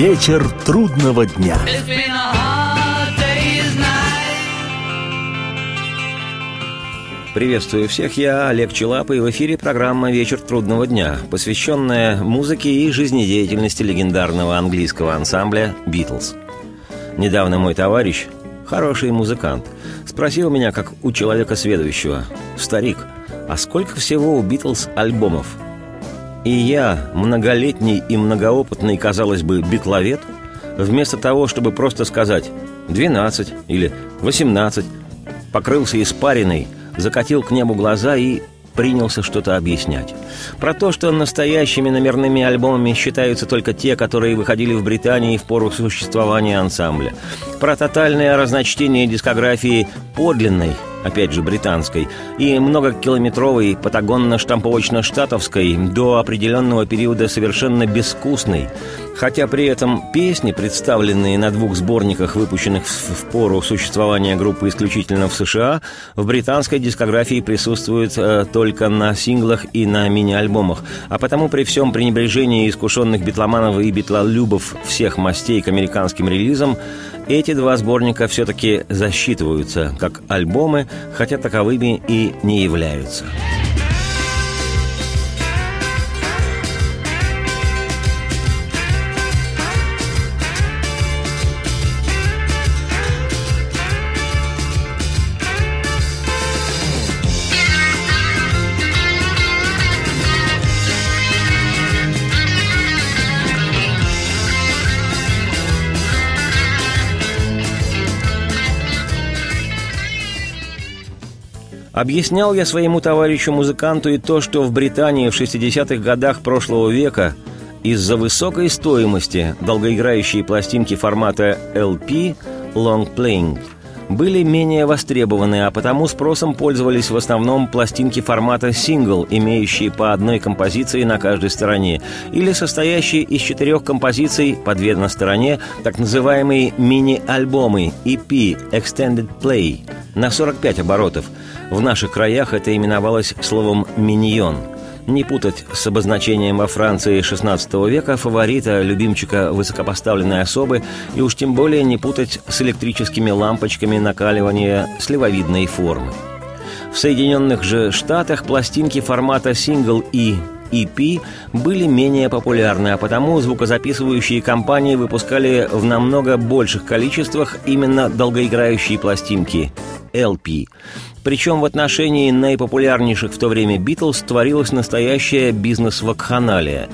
Вечер трудного дня. Приветствую всех, я Олег Челап, и в эфире программа «Вечер трудного дня», посвященная музыке и жизнедеятельности легендарного английского ансамбля «Битлз». Недавно мой товарищ, хороший музыкант, спросил меня, как у человека сведущего, «Старик, а сколько всего у «Битлз» альбомов?» И я, многолетний и многоопытный, казалось бы, битловед, вместо того, чтобы просто сказать «12» или «18», покрылся испариной – закатил к небу глаза и принялся что-то объяснять. Про то, что настоящими номерными альбомами считаются только те, которые выходили в Британии в пору существования ансамбля. Про тотальное разночтение дискографии подлинной, опять же британской, и многокилометровой патагонно-штамповочно-штатовской до определенного периода совершенно безвкусной, хотя при этом песни, представленные на двух сборниках, выпущенных в, пору существования группы исключительно в США, в британской дискографии присутствуют э, только на синглах и на мини-альбомах, а потому при всем пренебрежении искушенных битломанов и битлолюбов всех мастей к американским релизам, эти два сборника все-таки засчитываются как альбомы, хотя таковыми и не являются. Объяснял я своему товарищу-музыканту и то, что в Британии в 60-х годах прошлого века из-за высокой стоимости долгоиграющие пластинки формата LP Long Playing были менее востребованы, а потому спросом пользовались в основном пластинки формата сингл, имеющие по одной композиции на каждой стороне, или состоящие из четырех композиций по две на стороне, так называемые мини-альбомы EP Extended Play на 45 оборотов – в наших краях это именовалось словом «миньон». Не путать с обозначением во Франции XVI века фаворита, любимчика высокопоставленной особы, и уж тем более не путать с электрическими лампочками накаливания сливовидной формы. В Соединенных же Штатах пластинки формата сингл и EP были менее популярны, а потому звукозаписывающие компании выпускали в намного больших количествах именно долгоиграющие пластинки LP. Причем в отношении наипопулярнейших в то время Битлз творилась настоящая бизнес-вакханалия.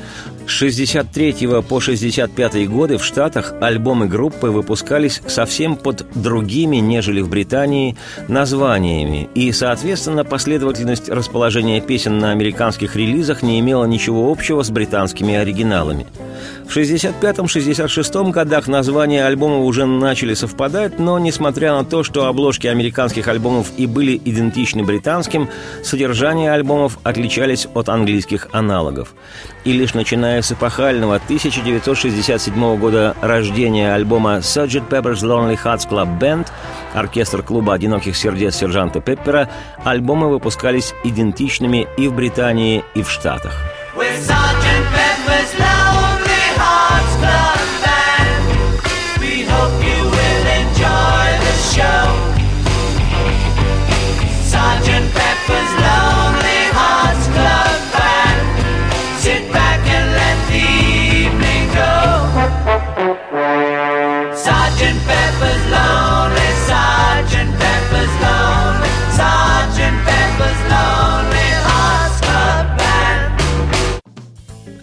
С 63 по 65 годы в Штатах альбомы группы выпускались совсем под другими, нежели в Британии, названиями, и, соответственно, последовательность расположения песен на американских релизах не имела ничего общего с британскими оригиналами. В 65-66 годах названия альбомов уже начали совпадать, но, несмотря на то, что обложки американских альбомов и были идентичны британским, содержание альбомов отличались от английских аналогов. И лишь начиная с эпохального 1967 года рождения альбома Sgt. Pepper's Lonely Hearts Club Band, оркестр клуба «Одиноких сердец» сержанта Пеппера, альбомы выпускались идентичными и в Британии, и в Штатах. With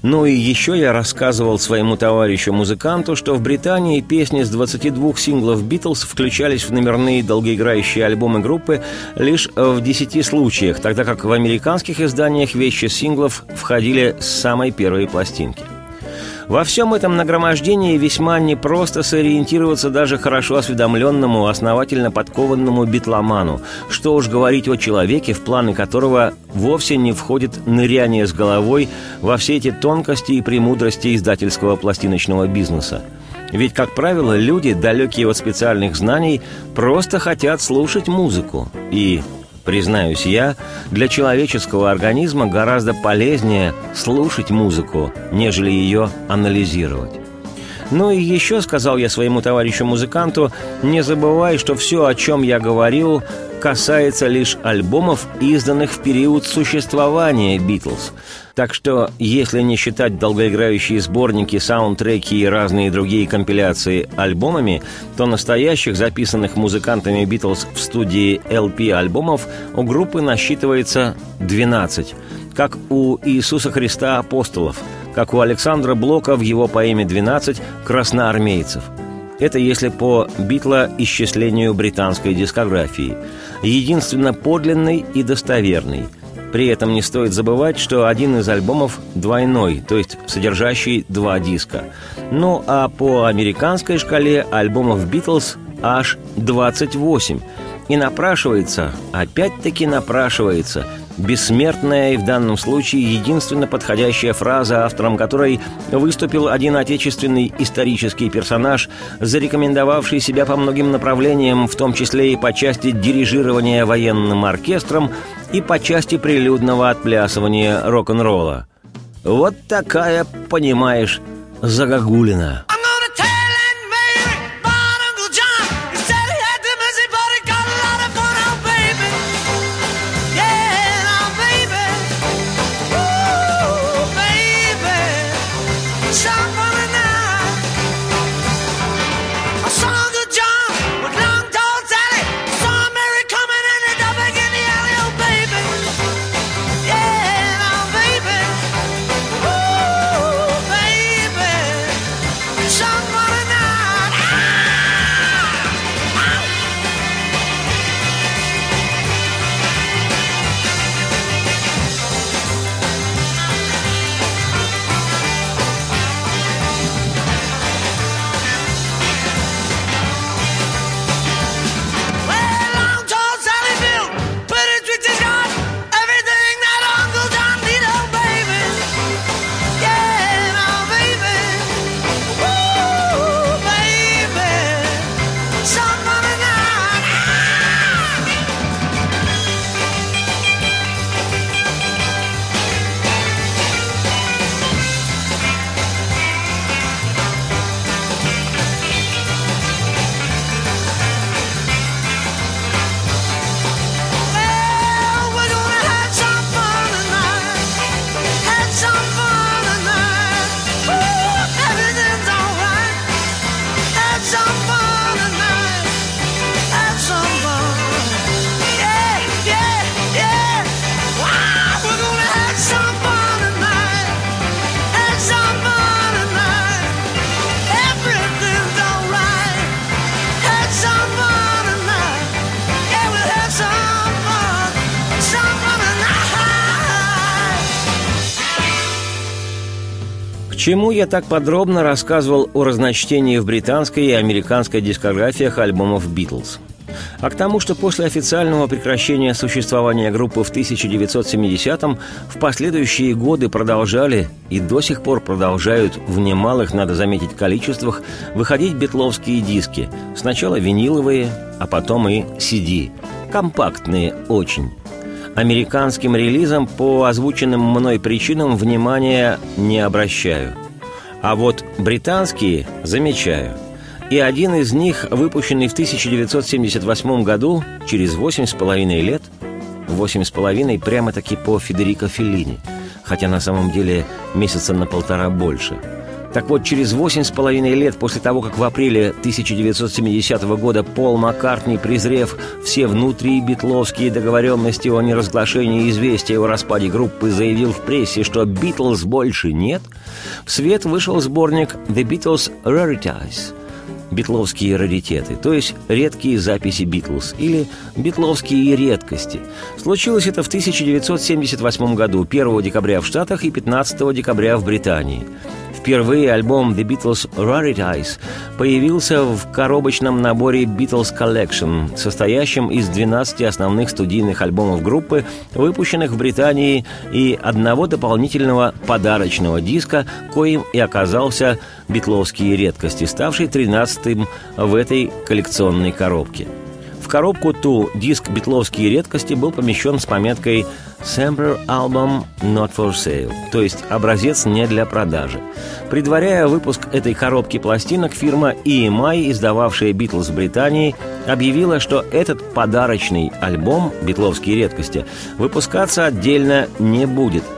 Ну и еще я рассказывал своему товарищу-музыканту, что в Британии песни с 22 синглов «Битлз» включались в номерные долгоиграющие альбомы группы лишь в 10 случаях, тогда как в американских изданиях вещи синглов входили с самой первой пластинки. Во всем этом нагромождении весьма непросто сориентироваться даже хорошо осведомленному, основательно подкованному битломану, что уж говорить о человеке, в планы которого вовсе не входит ныряние с головой во все эти тонкости и премудрости издательского пластиночного бизнеса. Ведь, как правило, люди, далекие от специальных знаний, просто хотят слушать музыку. И Признаюсь я, для человеческого организма гораздо полезнее слушать музыку, нежели ее анализировать. Ну и еще сказал я своему товарищу-музыканту, не забывай, что все, о чем я говорил, касается лишь альбомов, изданных в период существования «Битлз». Так что, если не считать долгоиграющие сборники, саундтреки и разные другие компиляции альбомами, то настоящих записанных музыкантами «Битлз» в студии LP альбомов у группы насчитывается 12, как у Иисуса Христа апостолов, как у Александра Блока в его поэме «12» «Красноармейцев». Это если по Битла исчислению британской дискографии. Единственно подлинный и достоверный. При этом не стоит забывать, что один из альбомов двойной, то есть содержащий два диска. Ну а по американской шкале альбомов «Битлз» аж 28. И напрашивается, опять-таки напрашивается – Бессмертная и в данном случае единственно подходящая фраза, автором которой выступил один отечественный исторический персонаж, зарекомендовавший себя по многим направлениям, в том числе и по части дирижирования военным оркестром и по части прилюдного отплясывания рок-н-ролла. Вот такая, понимаешь, загогулина. Чему я так подробно рассказывал о разночтении в британской и американской дискографиях альбомов «Битлз»? а к тому, что после официального прекращения существования группы в 1970-м в последующие годы продолжали и до сих пор продолжают в немалых, надо заметить, количествах выходить битловские диски. Сначала виниловые, а потом и CD. Компактные очень. Американским релизам по озвученным мной причинам внимания не обращаю. А вот британские замечаю. И один из них, выпущенный в 1978 году, через восемь с половиной лет, восемь с половиной прямо-таки по Федерико Феллини, хотя на самом деле месяца на полтора больше – так вот, через восемь с половиной лет после того, как в апреле 1970 года Пол Маккартни, презрев все внутри битловские договоренности о неразглашении известия о распаде группы, заявил в прессе, что «Битлз больше нет», в свет вышел сборник «The Beatles Rarities», битловские раритеты, то есть редкие записи Битлз или битловские редкости. Случилось это в 1978 году, 1 декабря в Штатах и 15 декабря в Британии. Впервые альбом The Beatles Rarities появился в коробочном наборе Beatles Collection, состоящем из 12 основных студийных альбомов группы, выпущенных в Британии, и одного дополнительного подарочного диска, коим и оказался «Битловские редкости», ставший 13-м в этой коллекционной коробке – коробку ту диск «Битловские редкости» был помещен с пометкой «Sample Album Not for Sale», то есть образец не для продажи. Предваряя выпуск этой коробки пластинок, фирма EMI, издававшая «Битлз» в Британии, объявила, что этот подарочный альбом «Битловские редкости» выпускаться отдельно не будет –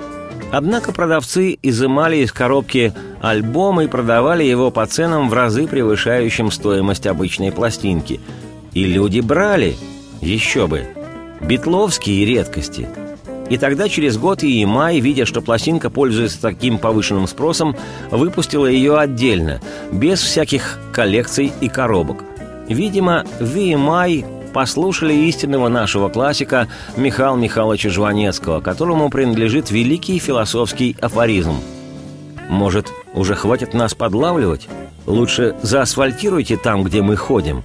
Однако продавцы изымали из коробки альбом и продавали его по ценам в разы превышающим стоимость обычной пластинки. И люди брали, еще бы, битловские редкости. И тогда через год EMI, видя, что пластинка пользуется таким повышенным спросом, выпустила ее отдельно, без всяких коллекций и коробок. Видимо, в EMI послушали истинного нашего классика Михаила Михайловича Жванецкого, которому принадлежит великий философский афоризм. Может, уже хватит нас подлавливать? Лучше заасфальтируйте там, где мы ходим.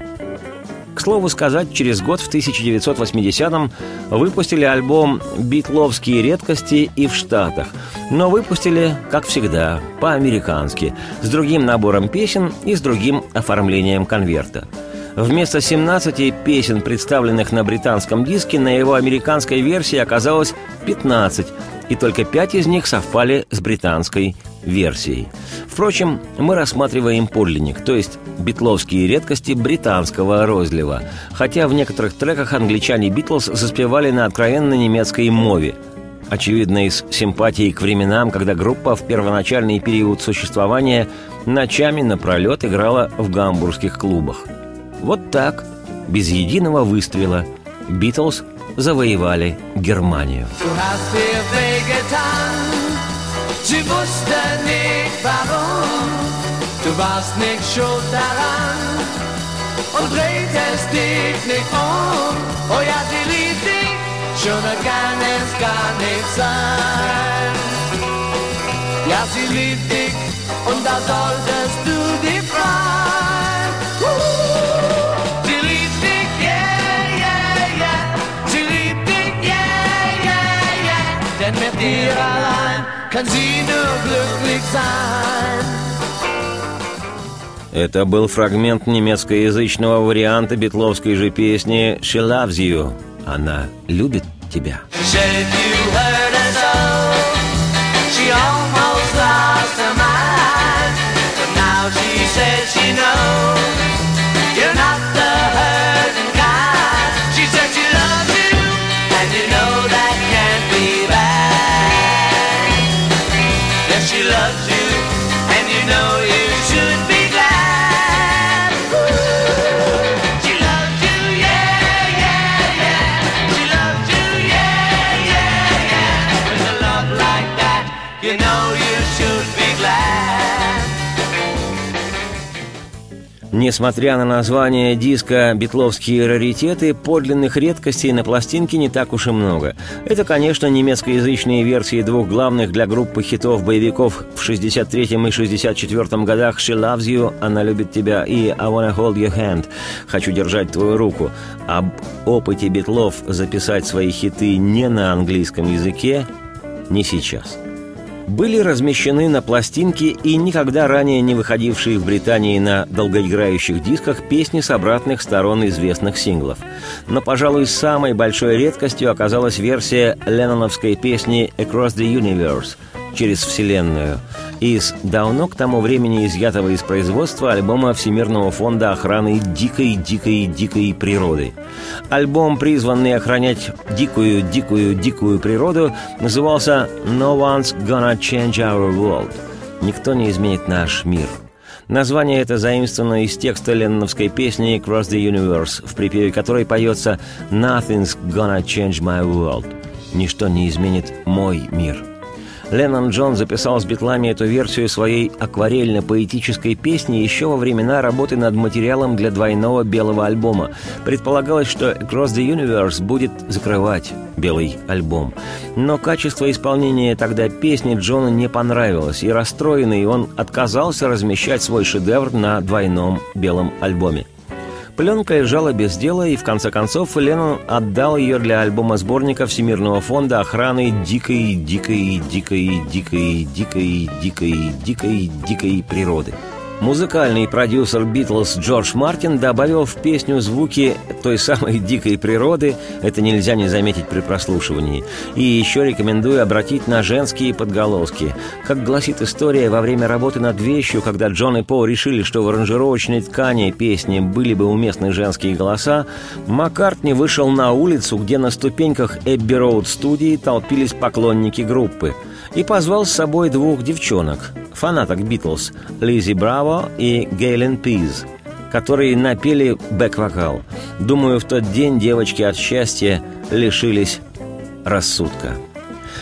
К слову сказать, через год в 1980-м выпустили альбом «Битловские редкости» и в Штатах, но выпустили, как всегда, по-американски, с другим набором песен и с другим оформлением конверта – Вместо 17 песен, представленных на британском диске, на его американской версии оказалось 15, и только 5 из них совпали с британской версией. Впрочем, мы рассматриваем подлинник, то есть битловские редкости британского розлива, хотя в некоторых треках англичане Битлз заспевали на откровенно немецкой мове – очевидно, из симпатии к временам, когда группа в первоначальный период существования ночами напролет играла в гамбургских клубах – вот так, без единого выстрела, Битлз завоевали Германию. Du warst nicht schuld daran und drehst dich nicht um. Oh ja, sie liebt dich, schon kann es gar nicht sein. Ja, sie liebt dich und da solltest du dich freuen. denn mit dir allein kann sie nur glücklich sein. Это был фрагмент немецкоязычного варианта битловской же песни «She loves you» – «Она любит тебя». She Несмотря на название диска «Битловские раритеты», подлинных редкостей на пластинке не так уж и много. Это, конечно, немецкоязычные версии двух главных для группы хитов боевиков в 63 и 64 годах «She Loves You», «Она любит тебя» и «I Wanna Hold Your Hand», «Хочу держать твою руку». Об опыте Битлов записать свои хиты не на английском языке не сейчас – были размещены на пластинке и никогда ранее не выходившие в Британии на долгоиграющих дисках песни с обратных сторон известных синглов. Но, пожалуй, самой большой редкостью оказалась версия ленноновской песни «Across the Universe» через Вселенную из давно к тому времени изъятого из производства альбома Всемирного фонда охраны дикой-дикой-дикой природы. Альбом, призванный охранять дикую-дикую-дикую природу, назывался «No one's gonna change our world» «Никто не изменит наш мир». Название это заимствовано из текста ленновской песни «Across the Universe», в припеве которой поется «Nothing's gonna change my world» «Ничто не изменит мой мир». Леннон Джон записал с битлами эту версию своей акварельно-поэтической песни еще во времена работы над материалом для двойного белого альбома. Предполагалось, что «Across the Universe» будет закрывать белый альбом. Но качество исполнения тогда песни Джону не понравилось, и расстроенный он отказался размещать свой шедевр на двойном белом альбоме. Пленка лежала без дела, и в конце концов Леннон отдал ее для альбома сборника Всемирного фонда охраны дикой, дикой, дикой, дикой, дикой, дикой, дикой, дикой природы. Музыкальный продюсер Битлз Джордж Мартин добавил в песню звуки той самой дикой природы, это нельзя не заметить при прослушивании. И еще рекомендую обратить на женские подголоски. Как гласит история, во время работы над вещью, когда Джон и Пол решили, что в аранжировочной ткани песни были бы уместны женские голоса, Маккартни вышел на улицу, где на ступеньках Эбби Роуд студии толпились поклонники группы – и позвал с собой двух девчонок, фанаток Битлз, Лизи Браво и Гейлен Пиз, которые напели бэк-вокал. Думаю, в тот день девочки от счастья лишились рассудка.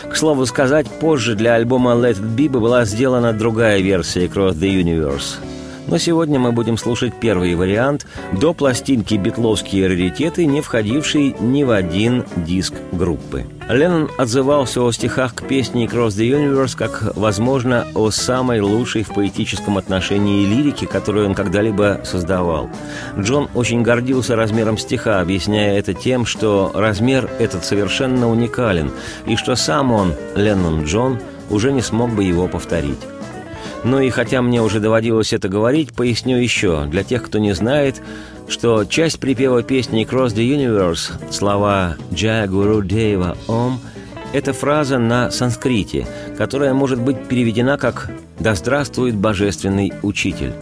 К слову сказать, позже для альбома Let It Be была сделана другая версия Cross the Universe – но сегодня мы будем слушать первый вариант до пластинки «Битловские раритеты», не входивший ни в один диск группы. Леннон отзывался о стихах к песне «Cross the Universe» как, возможно, о самой лучшей в поэтическом отношении лирике, которую он когда-либо создавал. Джон очень гордился размером стиха, объясняя это тем, что размер этот совершенно уникален, и что сам он, Леннон Джон, уже не смог бы его повторить. Ну и хотя мне уже доводилось это говорить, поясню еще, для тех, кто не знает, что часть припева песни «Cross the Universe» слова «Джая Гуру Дева Ом» — это фраза на санскрите, которая может быть переведена как «Да здравствует Божественный Учитель».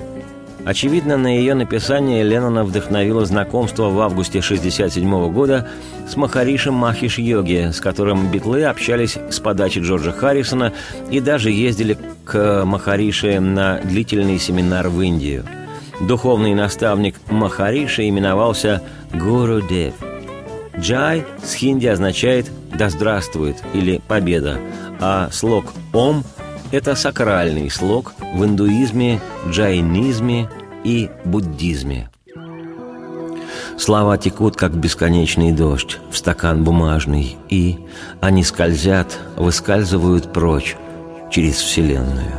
Очевидно, на ее написание Леннона вдохновило знакомство в августе 1967 года с Махаришем Махиш Йоги, с которым битлы общались с подачи Джорджа Харрисона и даже ездили к Махарише на длительный семинар в Индию. Духовный наставник Махариши именовался Гуру Дев. Джай с хинди означает «да здравствует» или «победа», а слог «Ом» – это сакральный слог в индуизме, джайнизме и буддизме. Слова текут, как бесконечный дождь, в стакан бумажный, и они скользят, выскальзывают прочь через Вселенную.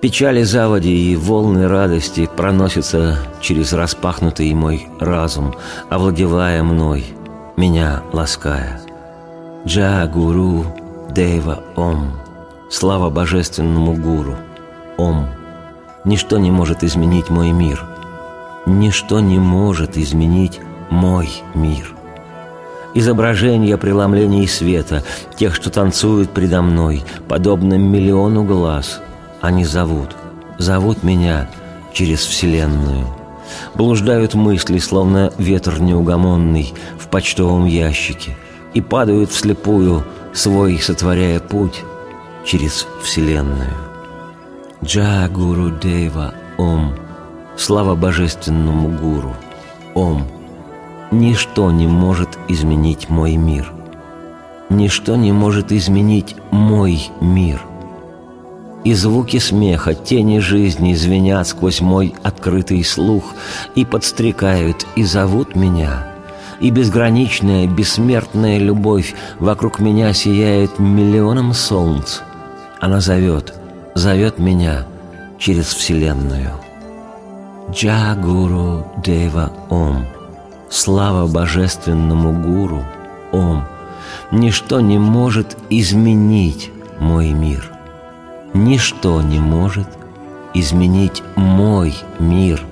Печали заводи и волны радости проносятся через распахнутый мой разум, овладевая мной, меня лаская. Джа Гуру Дева Ом. Слава божественному гуру. Ом. Ничто не может изменить мой мир. Ничто не может изменить мой мир. Изображения преломлений света, тех, что танцуют предо мной, подобно миллиону глаз, они зовут, зовут меня через Вселенную. Блуждают мысли, словно ветер неугомонный в почтовом ящике, и падают вслепую, свой сотворяя путь через Вселенную. Джа Гуру Дева Ом. Слава Божественному Гуру. Ом. Ничто не может изменить мой мир. Ничто не может изменить мой мир. И звуки смеха, тени жизни звенят сквозь мой открытый слух и подстрекают и зовут меня. И безграничная, бессмертная любовь вокруг меня сияет миллионом солнц. Она зовет, зовет меня через Вселенную. Джа Гуру Дева Ом. Слава Божественному Гуру Ом. Ничто не может изменить мой мир. Ничто не может изменить мой мир.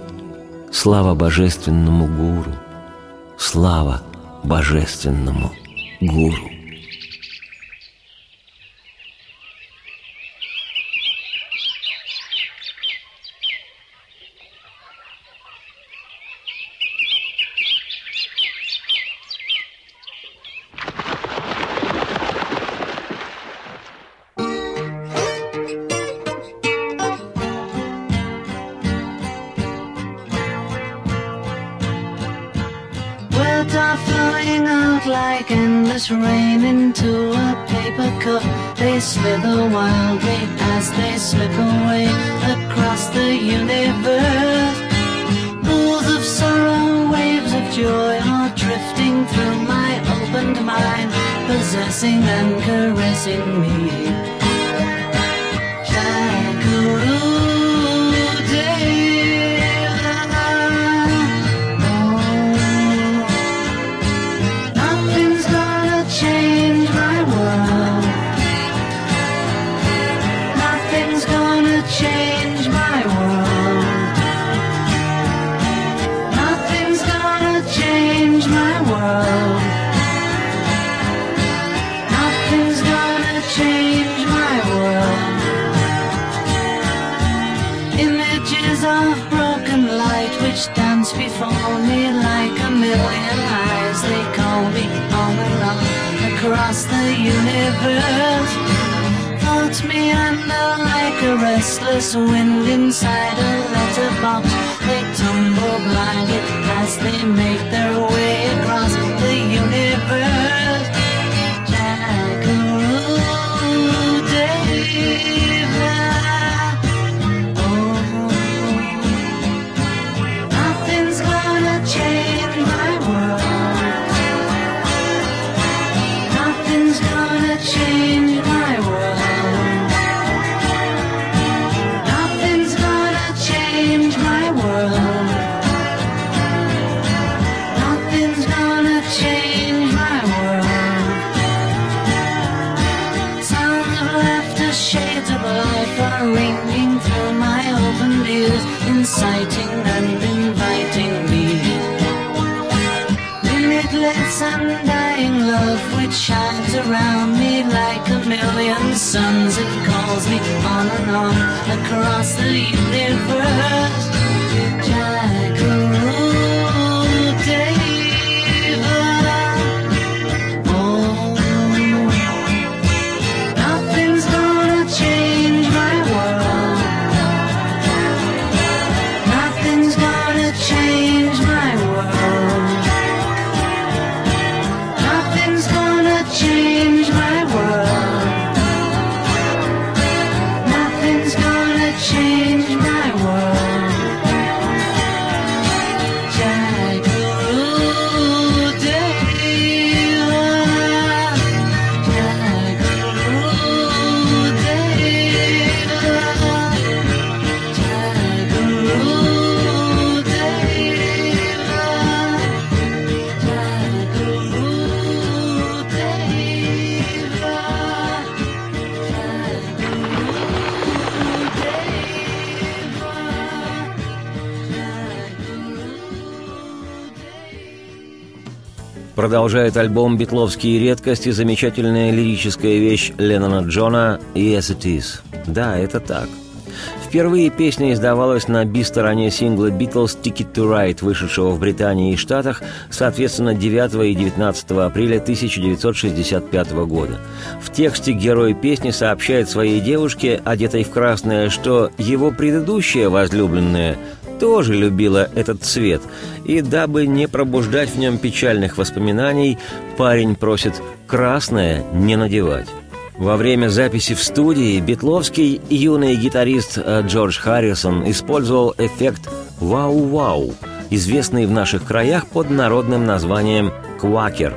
Слава Божественному Гуру. Слава Божественному Гуру. Across the universe. Thoughts meander like a restless wind inside a letterbox. They tumble blindly as they make their way across the universe. Продолжает альбом «Битловские редкости» замечательная лирическая вещь Леннона Джона «Yes it is». Да, это так. Впервые песня издавалась на би-стороне сингла «Beatles Ticket to Ride», вышедшего в Британии и Штатах, соответственно, 9 и 19 апреля 1965 года. В тексте герой песни сообщает своей девушке, одетой в красное, что его предыдущая возлюбленная тоже любила этот цвет, и дабы не пробуждать в нем печальных воспоминаний, парень просит красное не надевать. Во время записи в студии Бетловский юный гитарист э, Джордж Харрисон использовал эффект «вау-вау», известный в наших краях под народным названием «квакер».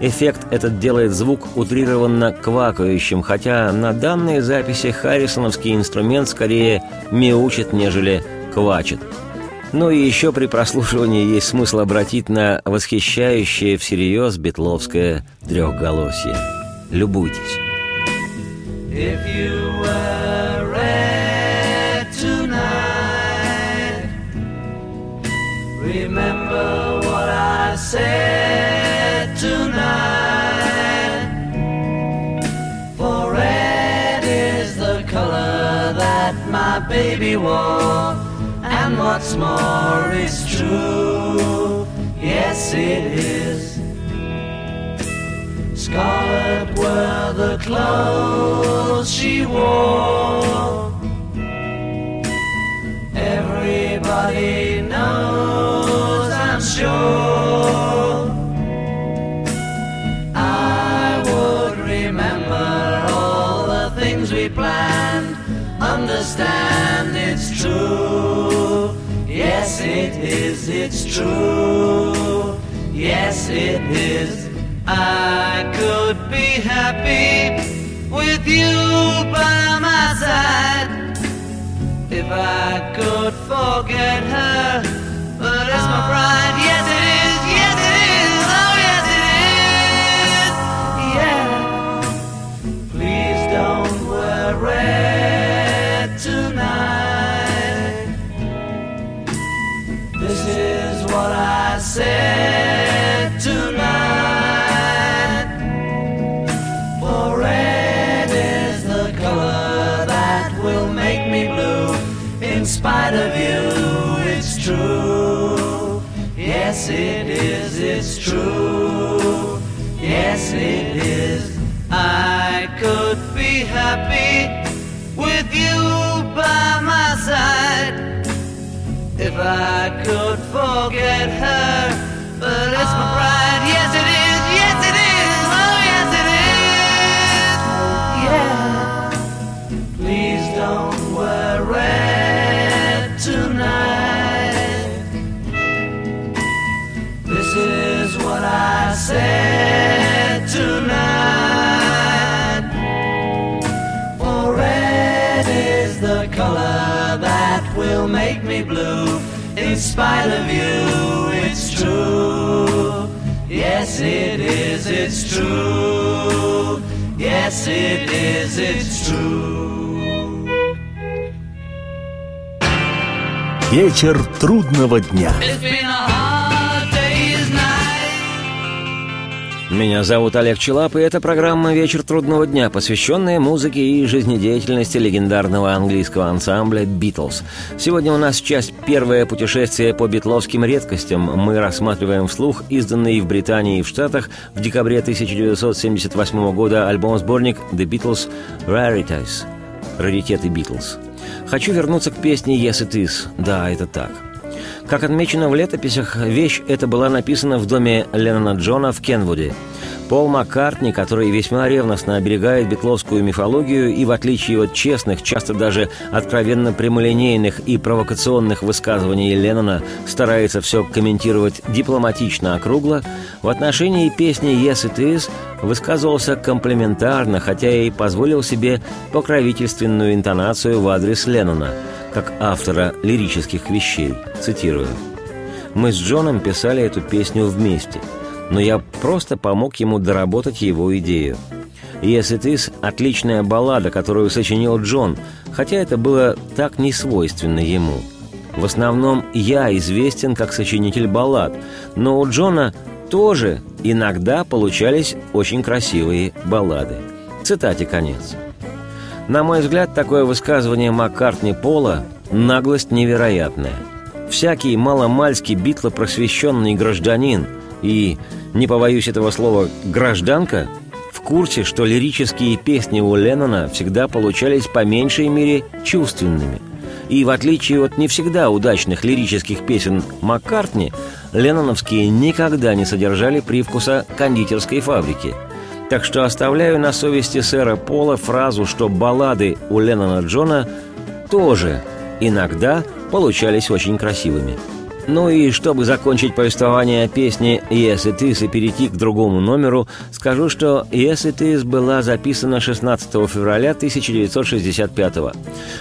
Эффект этот делает звук утрированно квакающим, хотя на данной записи харрисоновский инструмент скорее мяучит, нежели квачет. Ну и еще при прослушивании есть смысл обратить на восхищающее всерьез бетловское трехголосие. Любуйтесь. If you were red tonight, remember what I said tonight. For red is the color that my baby wore, and what's more is true. Yes, it is. Scarlet were the clothes she wore. Everybody knows, I'm sure. I would remember all the things we planned. Understand it's true. It's true. Yes, it is. I could be happy with you by my side if I could forget her. This is what I said tonight. For red is the color that will make me blue, in spite of you, it's true. Yes, it is, it's true. Yes, it is. I could be happy with you by my side if I could forget her, In spite of you, it's true. Yes, it is, it's true. Yes, it is, it's true. Вечер трудного дня. Меня зовут Олег Челап, и это программа «Вечер трудного дня», посвященная музыке и жизнедеятельности легендарного английского ансамбля «Битлз». Сегодня у нас часть первое путешествие по битловским редкостям. Мы рассматриваем вслух изданный в Британии и в Штатах в декабре 1978 года альбом-сборник «The Beatles Rarities» – «Раритеты Битлз». Хочу вернуться к песне «Yes, it is». Да, это так. Как отмечено в летописях, вещь эта была написана в доме Леннона Джона в Кенвуде. Пол Маккартни, который весьма ревностно оберегает битловскую мифологию и, в отличие от честных, часто даже откровенно прямолинейных и провокационных высказываний Леннона, старается все комментировать дипломатично округло, в отношении песни «Yes, it is» высказывался комплиментарно, хотя и позволил себе покровительственную интонацию в адрес Леннона, как автора лирических вещей. Цитирую. «Мы с Джоном писали эту песню вместе, но я просто помог ему доработать его идею. «Yes, it is» — отличная баллада, которую сочинил Джон, хотя это было так не свойственно ему. В основном я известен как сочинитель баллад, но у Джона тоже иногда получались очень красивые баллады. Цитате конец. На мой взгляд, такое высказывание Маккартни Пола – наглость невероятная. Всякий маломальский битло-просвещенный гражданин и, не побоюсь этого слова, гражданка в курсе, что лирические песни у Леннона всегда получались по меньшей мере чувственными. И в отличие от не всегда удачных лирических песен Маккартни, ленноновские никогда не содержали привкуса кондитерской фабрики – так что оставляю на совести сэра Пола фразу, что баллады у Леннона Джона тоже иногда получались очень красивыми. Ну и чтобы закончить повествование о песне «Yes It Is» и перейти к другому номеру, скажу, что «Yes It Is» была записана 16 февраля 1965 -го.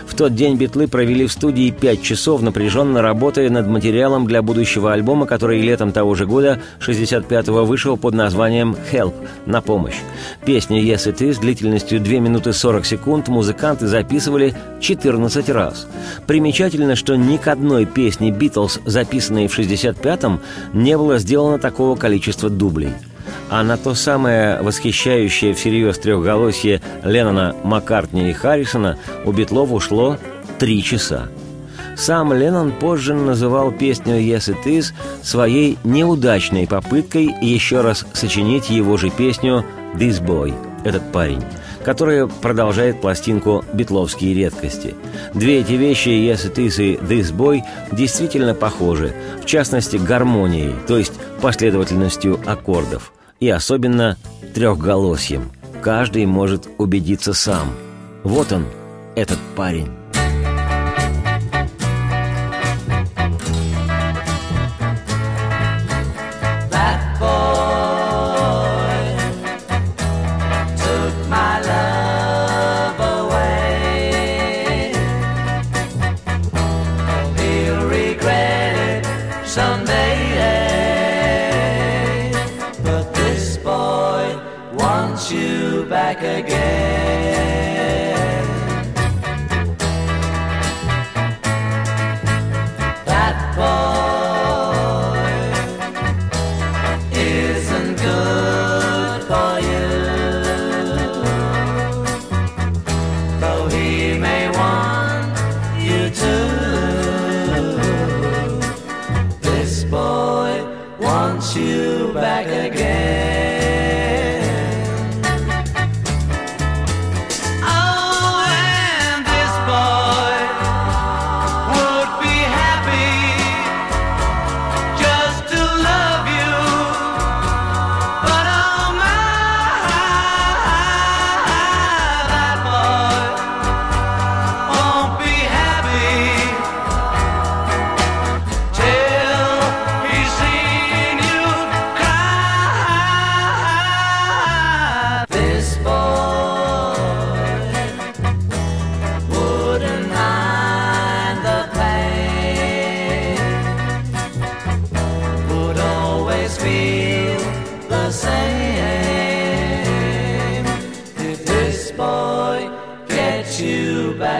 В тот день битлы провели в студии 5 часов, напряженно работая над материалом для будущего альбома, который летом того же года, 65-го, вышел под названием «Help» — «На помощь». Песню «Yes It Is» длительностью 2 минуты 40 секунд музыканты записывали 14 раз. Примечательно, что ни к одной песне «Битлз» записанной в 65-м, не было сделано такого количества дублей. А на то самое восхищающее всерьез трехголосье Леннона, Маккартни и Харрисона у Битлов ушло три часа. Сам Леннон позже называл песню «Yes It Is» своей неудачной попыткой еще раз сочинить его же песню «This Boy» — «Этот парень», которая продолжает пластинку «Битловские редкости». Две эти вещи «Yes It Is» и «This Boy» действительно похожи, в частности, гармонией, то есть последовательностью аккордов, и особенно трехголосьем. Каждый может убедиться сам. Вот он, этот парень.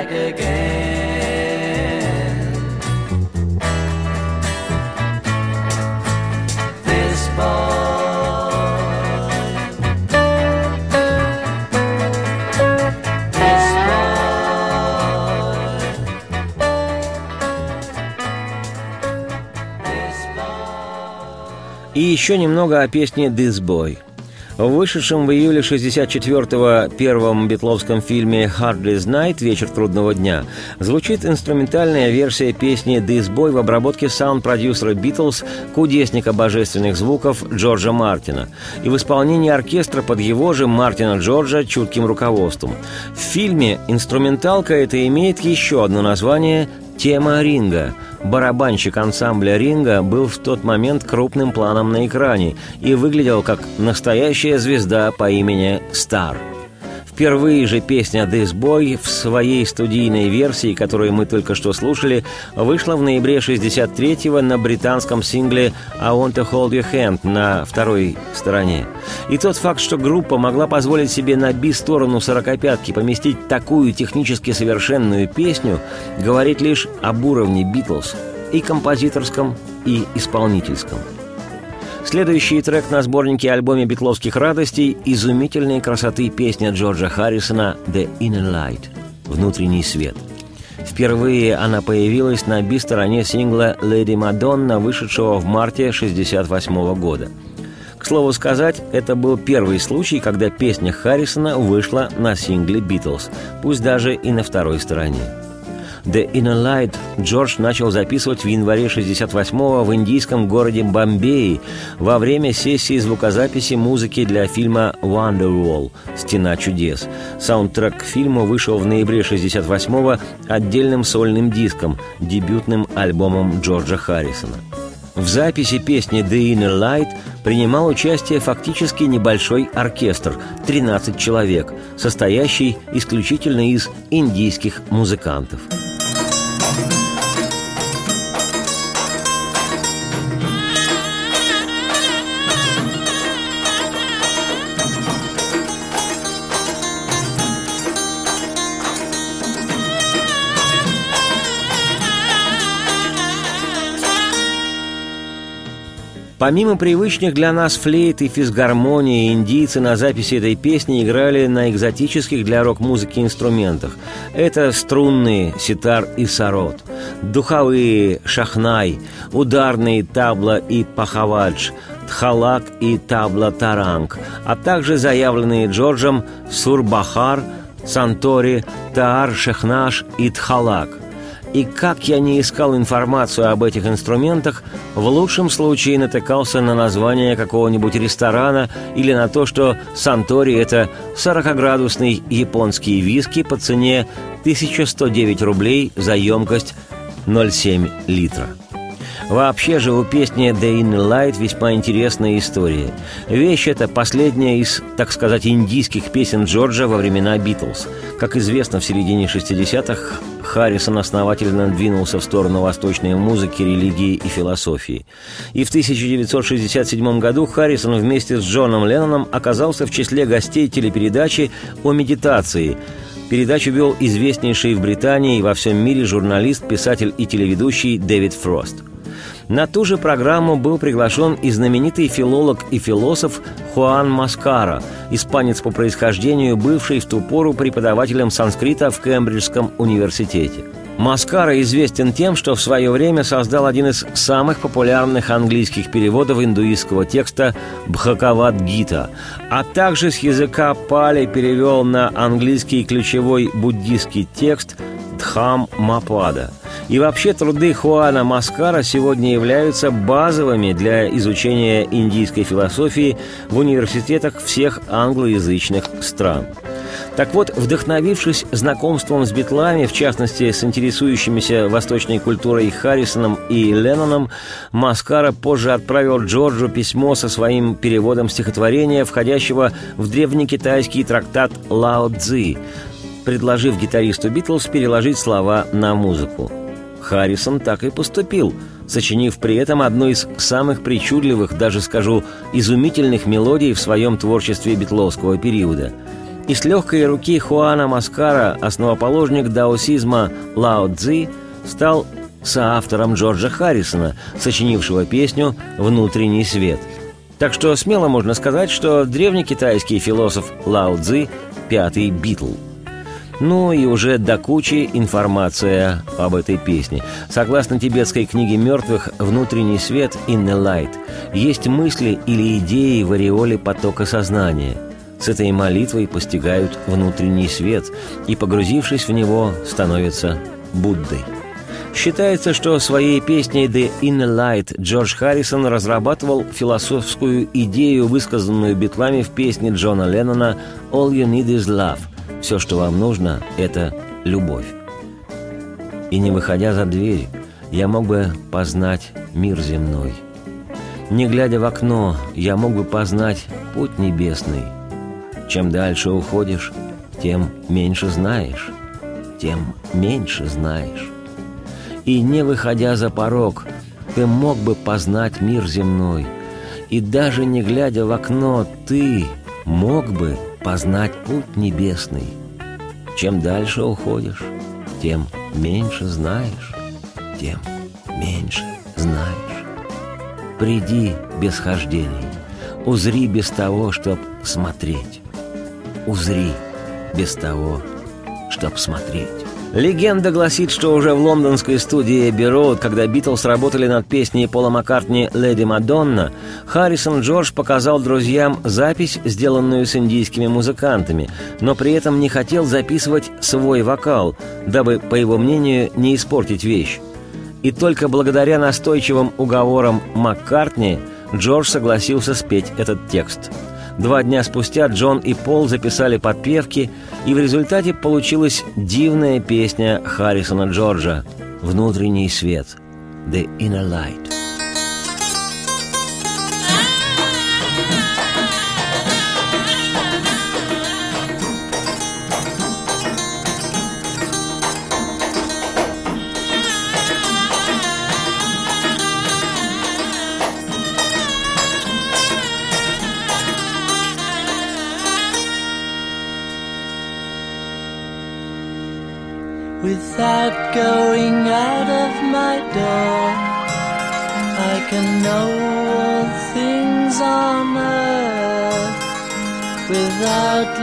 Back again. This boy, this boy, this boy. И еще немного о песне «This Boy». В вышедшем в июле 64-го первом битловском фильме «Hardly's Night» «Вечер трудного дня» звучит инструментальная версия песни «This Boy» в обработке саунд-продюсера «Битлз», кудесника божественных звуков Джорджа Мартина, и в исполнении оркестра под его же Мартина Джорджа чутким руководством. В фильме инструменталка это имеет еще одно название «Тема ринга», Барабанщик ансамбля «Ринга» был в тот момент крупным планом на экране и выглядел как настоящая звезда по имени Стар. Впервые же песня «This Boy» в своей студийной версии, которую мы только что слушали, вышла в ноябре 63-го на британском сингле «I Want to Hold Your Hand» на второй стороне. И тот факт, что группа могла позволить себе на би-сторону сорокопятки поместить такую технически совершенную песню, говорит лишь об уровне «Битлз» и композиторском, и исполнительском. Следующий трек на сборнике альбоме «Битловских радостей» – изумительной красоты песня Джорджа Харрисона «The Inner Light» – «Внутренний свет». Впервые она появилась на би-стороне сингла «Леди Мадонна», вышедшего в марте 1968 года. К слову сказать, это был первый случай, когда песня Харрисона вышла на сингле «Битлз», пусть даже и на второй стороне. «The Inner Light» Джордж начал записывать в январе 68-го в индийском городе Бомбей во время сессии звукозаписи музыки для фильма «Wonderwall» «Стена чудес». Саундтрек к фильму вышел в ноябре 68-го отдельным сольным диском, дебютным альбомом Джорджа Харрисона. В записи песни «The Inner Light» принимал участие фактически небольшой оркестр – 13 человек, состоящий исключительно из индийских музыкантов. Помимо привычных для нас флейт и физгармонии, индийцы на записи этой песни играли на экзотических для рок-музыки инструментах. Это струнные ситар и сарот, духовые шахнай, ударные табла и пахавадж, тхалак и табла-таранг, а также заявленные Джорджем сурбахар, сантори, таар-шехнаш и тхалак – и как я не искал информацию об этих инструментах, в лучшем случае натыкался на название какого-нибудь ресторана или на то, что Сантори – это 40-градусный японский виски по цене 1109 рублей за емкость 0,7 литра. Вообще же у песни «The Inner Light» весьма интересная история. Вещь эта последняя из, так сказать, индийских песен Джорджа во времена «Битлз». Как известно, в середине 60-х Харрисон основательно двинулся в сторону восточной музыки, религии и философии. И в 1967 году Харрисон вместе с Джоном Ленноном оказался в числе гостей телепередачи о медитации – Передачу вел известнейший в Британии и во всем мире журналист, писатель и телеведущий Дэвид Фрост. На ту же программу был приглашен и знаменитый филолог и философ Хуан Маскара, испанец по происхождению, бывший в ту пору преподавателем санскрита в Кембриджском университете – Маскара известен тем, что в свое время создал один из самых популярных английских переводов индуистского текста Бхакавад-гита, а также с языка Пали перевел на английский ключевой буддийский текст Дхам Мапада. И вообще труды Хуана Маскара сегодня являются базовыми для изучения индийской философии в университетах всех англоязычных стран – так вот, вдохновившись знакомством с битлами, в частности, с интересующимися восточной культурой Харрисоном и Ленноном, Маскара позже отправил Джорджу письмо со своим переводом стихотворения, входящего в древнекитайский трактат «Лао Цзи», предложив гитаристу Битлз переложить слова на музыку. Харрисон так и поступил, сочинив при этом одну из самых причудливых, даже скажу, изумительных мелодий в своем творчестве битловского периода – и с легкой руки Хуана Маскара, основоположник даосизма Лао Цзи, стал соавтором Джорджа Харрисона, сочинившего песню «Внутренний свет». Так что смело можно сказать, что древнекитайский философ Лао Цзи – пятый Битл. Ну и уже до кучи информация об этой песне. Согласно тибетской книге мертвых «Внутренний свет» in the light есть мысли или идеи в ореоле потока сознания – с этой молитвой постигают внутренний свет и, погрузившись в него, становятся Буддой. Считается, что своей песней «The Inner Light» Джордж Харрисон разрабатывал философскую идею, высказанную битлами в песне Джона Леннона «All you need is love» – «Все, что вам нужно, это любовь». И не выходя за дверь, я мог бы познать мир земной. Не глядя в окно, я мог бы познать путь небесный – чем дальше уходишь, тем меньше знаешь, тем меньше знаешь. И не выходя за порог, ты мог бы познать мир земной, и даже не глядя в окно, ты мог бы познать путь небесный. Чем дальше уходишь, тем меньше знаешь, тем меньше знаешь. Приди без хождений, узри без того, чтоб смотреть узри без того, чтоб смотреть. Легенда гласит, что уже в лондонской студии Эбби когда Битлз работали над песней Пола Маккартни «Леди Мадонна», Харрисон Джордж показал друзьям запись, сделанную с индийскими музыкантами, но при этом не хотел записывать свой вокал, дабы, по его мнению, не испортить вещь. И только благодаря настойчивым уговорам Маккартни Джордж согласился спеть этот текст – Два дня спустя Джон и Пол записали подпевки, и в результате получилась дивная песня Харрисона Джорджа «Внутренний свет» «The Inner Light».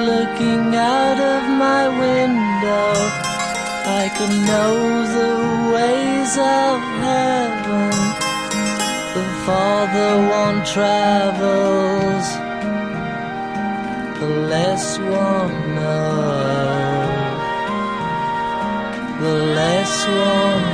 Looking out of my window. I can know the ways of heaven. The farther one travels, the less one knows the less one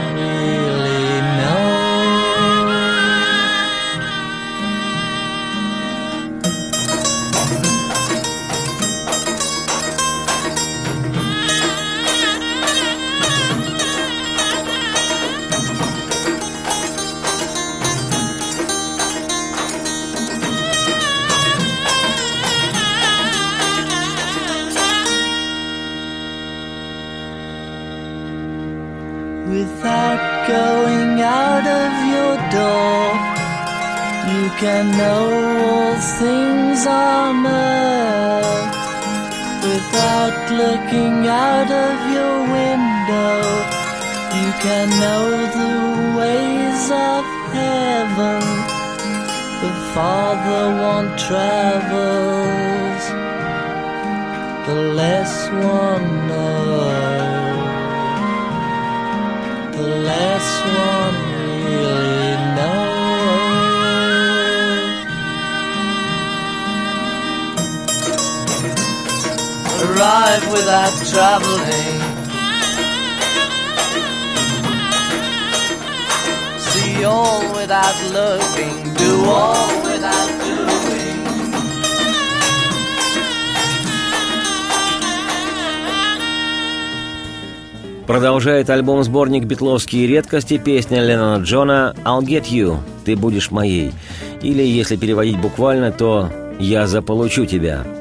can know all things on earth without looking out of your window. You can know the ways of heaven. The farther one travels, the less one knows. Arrive without traveling. See all without looking. Do all without doing. Продолжает альбом-сборник «Битловские редкости» песня Леннона Джона «I'll get you» – «Ты будешь моей». Или, если переводить буквально, то «Я заполучу тебя».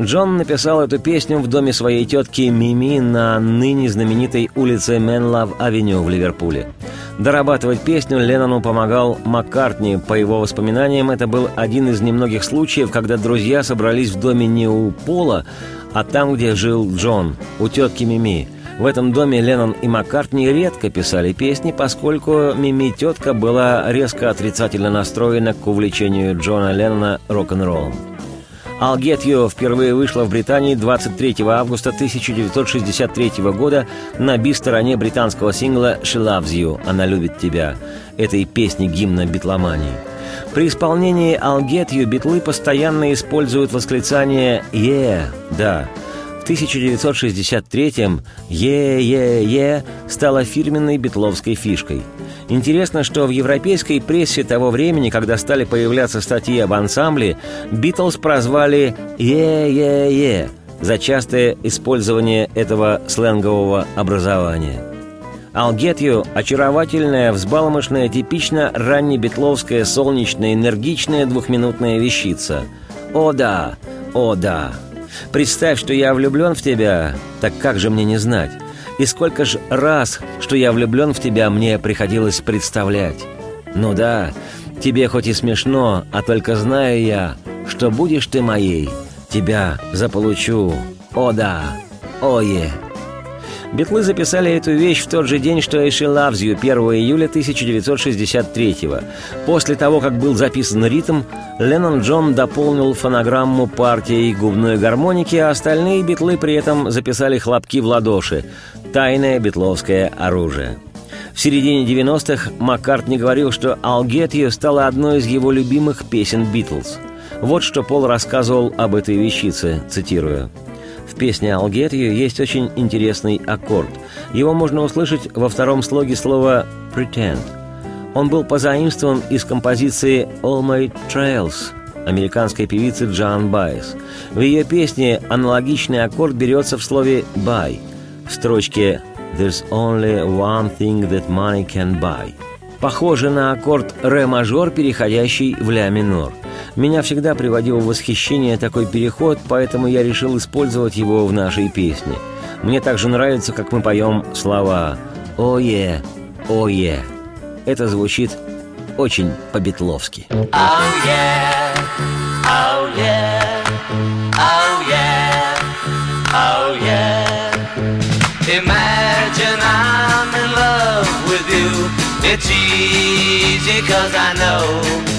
Джон написал эту песню в доме своей тетки Мими на ныне знаменитой улице Менлав-авеню в Ливерпуле. Дорабатывать песню Леннону помогал Маккартни. По его воспоминаниям, это был один из немногих случаев, когда друзья собрались в доме не у Пола, а там, где жил Джон, у тетки Мими. В этом доме Леннон и Маккартни редко писали песни, поскольку Мими тетка была резко отрицательно настроена к увлечению Джона Леннона рок-н-роллом. «I'll Get You» впервые вышла в Британии 23 августа 1963 года на би-стороне британского сингла «She Loves You» «Она любит тебя» этой песни гимна битломании. При исполнении «I'll Get You» битлы постоянно используют восклицание «Yeah», «да». В 1963-м «Е-е-е» стала фирменной битловской фишкой – Интересно, что в европейской прессе того времени, когда стали появляться статьи об ансамбле, Битлз прозвали «Е-е-е» за частое использование этого сленгового образования. «I'll Get You» — очаровательная, взбалмошная, типично раннебитловская, солнечная, энергичная двухминутная вещица. «О да! О да!» Представь, что я влюблен в тебя, так как же мне не знать? И сколько ж раз, что я влюблен в тебя, мне приходилось представлять. Ну да, тебе хоть и смешно, а только знаю я, что будешь ты моей, тебя заполучу. О да, ое. Битлы записали эту вещь в тот же день, что и «She Loves You» 1 июля 1963 -го. После того, как был записан ритм, Леннон Джон дополнил фонограмму партией губной гармоники, а остальные битлы при этом записали хлопки в ладоши. Тайное битловское оружие. В середине 90-х Маккартни говорил, что «I'll Get You» стала одной из его любимых песен «Битлз». Вот что Пол рассказывал об этой вещице, цитирую – в песне «I'll Get You» есть очень интересный аккорд. Его можно услышать во втором слоге слова «pretend». Он был позаимствован из композиции «All My Trails» американской певицы Джан Байес. В ее песне аналогичный аккорд берется в слове «buy» в строчке «There's only one thing that money can buy». Похоже на аккорд ре-мажор, переходящий в ля минор – меня всегда приводил в восхищение такой переход, поэтому я решил использовать его в нашей песне. Мне также нравится, как мы поем слова «Ое», «Ое». Это звучит очень по-бетловски. It's easy cause I know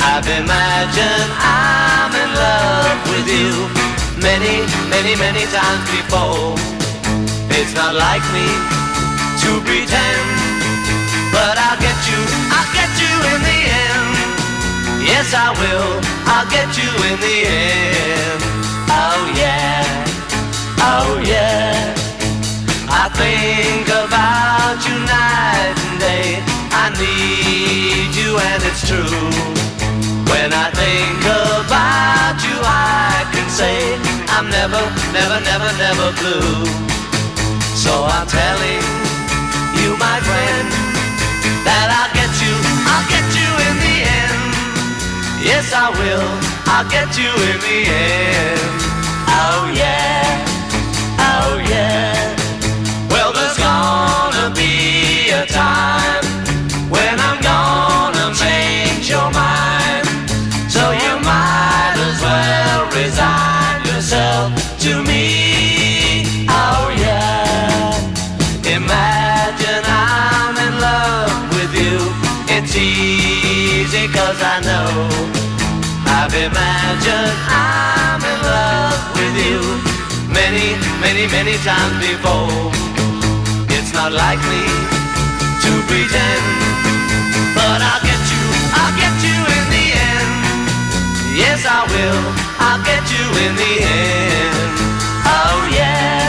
I've imagined I'm in love with you many, many, many times before. It's not like me to pretend, but I'll get you, I'll get you in the end. Yes, I will, I'll get you in the end. Oh yeah, oh yeah. I think about you night and day. I need you and it's true. When I think about you, I can say I'm never, never, never, never blue. So I'm telling you, my friend, that I'll get you, I'll get you in the end. Yes, I will, I'll get you in the end. Oh yeah, oh yeah. I'm in love with you many, many, many times before. It's not like me to pretend, but I'll get you, I'll get you in the end. Yes, I will, I'll get you in the end. Oh, yeah.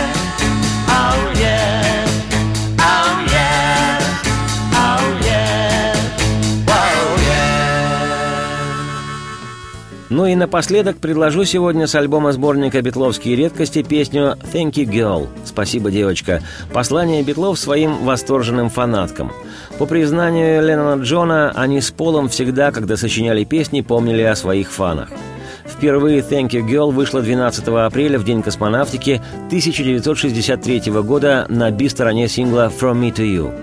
Ну и напоследок предложу сегодня с альбома сборника «Битловские редкости» песню «Thank you, girl» – «Спасибо, девочка» – послание Битлов своим восторженным фанаткам. По признанию Леннона Джона, они с Полом всегда, когда сочиняли песни, помнили о своих фанах. Впервые «Thank You Girl» вышла 12 апреля в День космонавтики 1963 года на би-стороне сингла «From Me to You».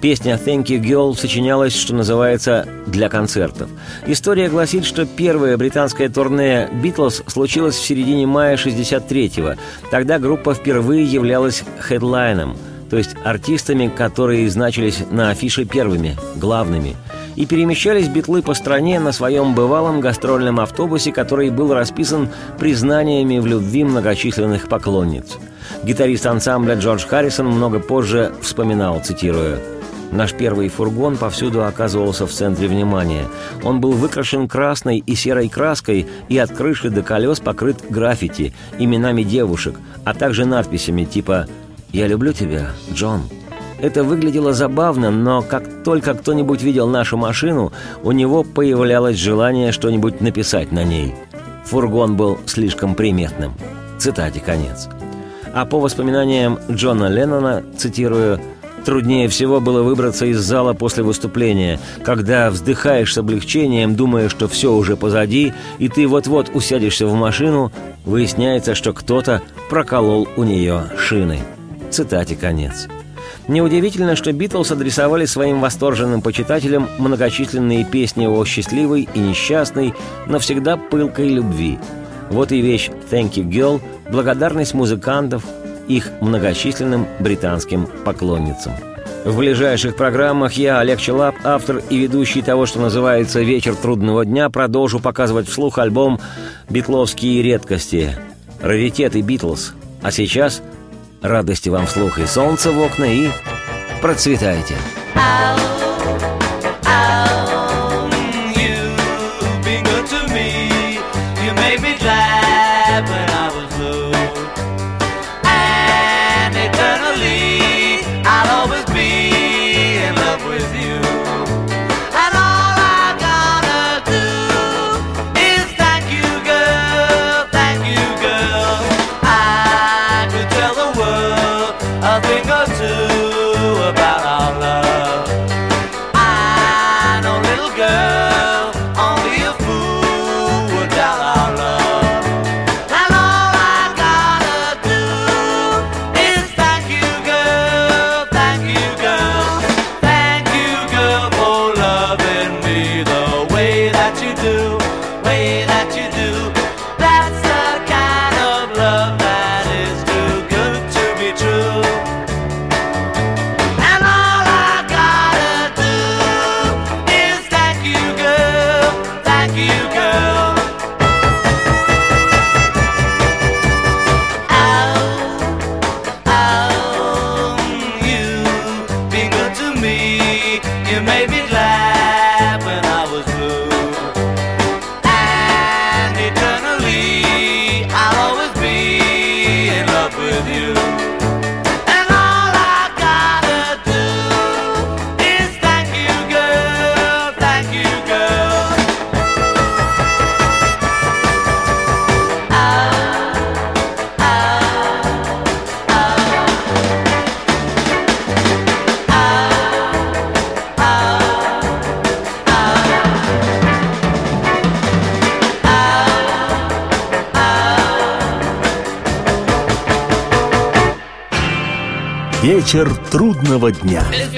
Песня «Thank You Girl» сочинялась, что называется, для концертов. История гласит, что первое британское турне «Битлз» случилось в середине мая 63-го. Тогда группа впервые являлась хедлайном, то есть артистами, которые значились на афише первыми, главными – и перемещались битлы по стране на своем бывалом гастрольном автобусе, который был расписан признаниями в любви многочисленных поклонниц. Гитарист ансамбля Джордж Харрисон много позже вспоминал, цитируя, Наш первый фургон повсюду оказывался в центре внимания. Он был выкрашен красной и серой краской и от крыши до колес покрыт граффити, именами девушек, а также надписями типа «Я люблю тебя, Джон». Это выглядело забавно, но как только кто-нибудь видел нашу машину, у него появлялось желание что-нибудь написать на ней. Фургон был слишком приметным. Цитате конец. А по воспоминаниям Джона Леннона, цитирую, Труднее всего было выбраться из зала после выступления, когда вздыхаешь с облегчением, думая, что все уже позади, и ты вот-вот усядешься в машину, выясняется, что кто-то проколол у нее шины. Цитате конец. Неудивительно, что Битлз адресовали своим восторженным почитателям многочисленные песни о счастливой и несчастной, но всегда пылкой любви. Вот и вещь «Thank you, girl» – благодарность музыкантов их многочисленным британским поклонницам. В ближайших программах я, Олег Челап, автор и ведущий того, что называется «Вечер трудного дня», продолжу показывать вслух альбом «Битловские редкости», раритеты Битлз. А сейчас – Радости вам вслух и солнца в окна, и процветайте! Вечер трудного дня. It's